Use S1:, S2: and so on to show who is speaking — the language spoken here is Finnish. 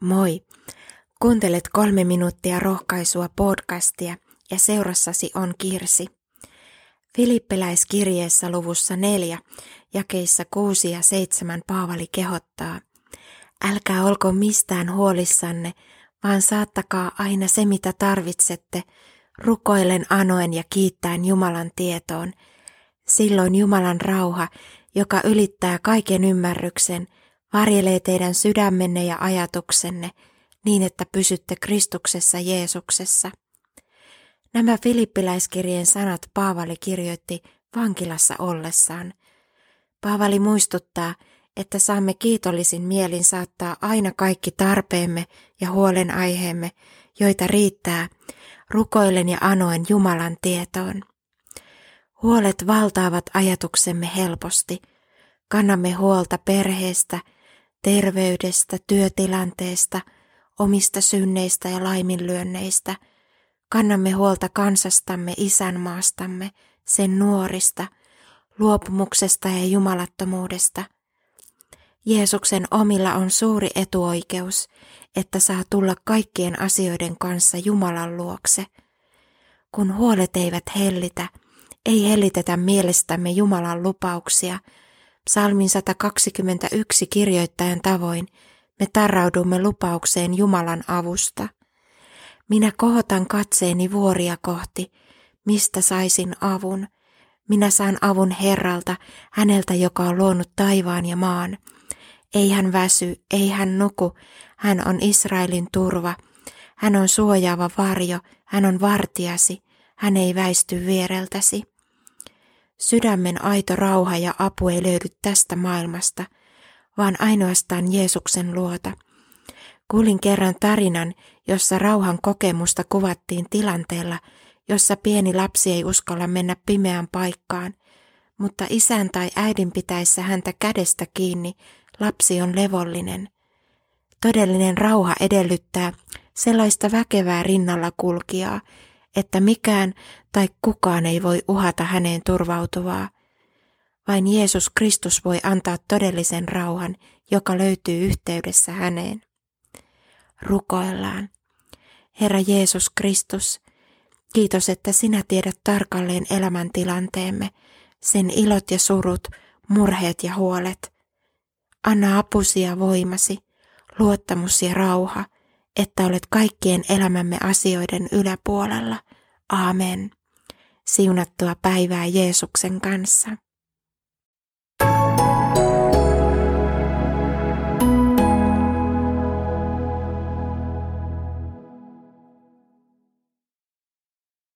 S1: Moi! Kuuntelet kolme minuuttia rohkaisua podcastia ja seurassasi on Kirsi. Filippiläiskirjeessä luvussa neljä, jakeissa kuusi ja seitsemän Paavali kehottaa. Älkää olko mistään huolissanne, vaan saattakaa aina se mitä tarvitsette, rukoillen anoen ja kiittäen Jumalan tietoon. Silloin Jumalan rauha, joka ylittää kaiken ymmärryksen, varjelee teidän sydämenne ja ajatuksenne niin, että pysytte Kristuksessa Jeesuksessa. Nämä filippiläiskirjeen sanat Paavali kirjoitti vankilassa ollessaan. Paavali muistuttaa, että saamme kiitollisin mielin saattaa aina kaikki tarpeemme ja huolenaiheemme, joita riittää, rukoilen ja anoen Jumalan tietoon. Huolet valtaavat ajatuksemme helposti. Kannamme huolta perheestä, terveydestä, työtilanteesta, omista synneistä ja laiminlyönneistä. Kannamme huolta kansastamme, isänmaastamme, sen nuorista, luopumuksesta ja jumalattomuudesta. Jeesuksen omilla on suuri etuoikeus, että saa tulla kaikkien asioiden kanssa Jumalan luokse. Kun huolet eivät hellitä, ei hellitetä mielestämme Jumalan lupauksia – Psalmin 121 kirjoittajan tavoin me tarraudumme lupaukseen Jumalan avusta. Minä kohotan katseeni vuoria kohti, mistä saisin avun. Minä saan avun Herralta, häneltä, joka on luonut taivaan ja maan. Ei hän väsy, ei hän nuku, hän on Israelin turva. Hän on suojaava varjo, hän on vartiasi, hän ei väisty viereltäsi. Sydämen aito rauha ja apu ei löydy tästä maailmasta, vaan ainoastaan Jeesuksen luota. Kuulin kerran tarinan, jossa rauhan kokemusta kuvattiin tilanteella, jossa pieni lapsi ei uskalla mennä pimeään paikkaan, mutta isän tai äidin pitäessä häntä kädestä kiinni, lapsi on levollinen. Todellinen rauha edellyttää sellaista väkevää rinnalla kulkijaa, että mikään tai kukaan ei voi uhata häneen turvautuvaa. Vain Jeesus Kristus voi antaa todellisen rauhan, joka löytyy yhteydessä häneen. Rukoillaan. Herra Jeesus Kristus, kiitos, että sinä tiedät tarkalleen elämäntilanteemme, sen ilot ja surut, murheet ja huolet. Anna apusi ja voimasi, luottamus ja rauha, että olet kaikkien elämämme asioiden yläpuolella. Aamen. Siunattua päivää Jeesuksen kanssa.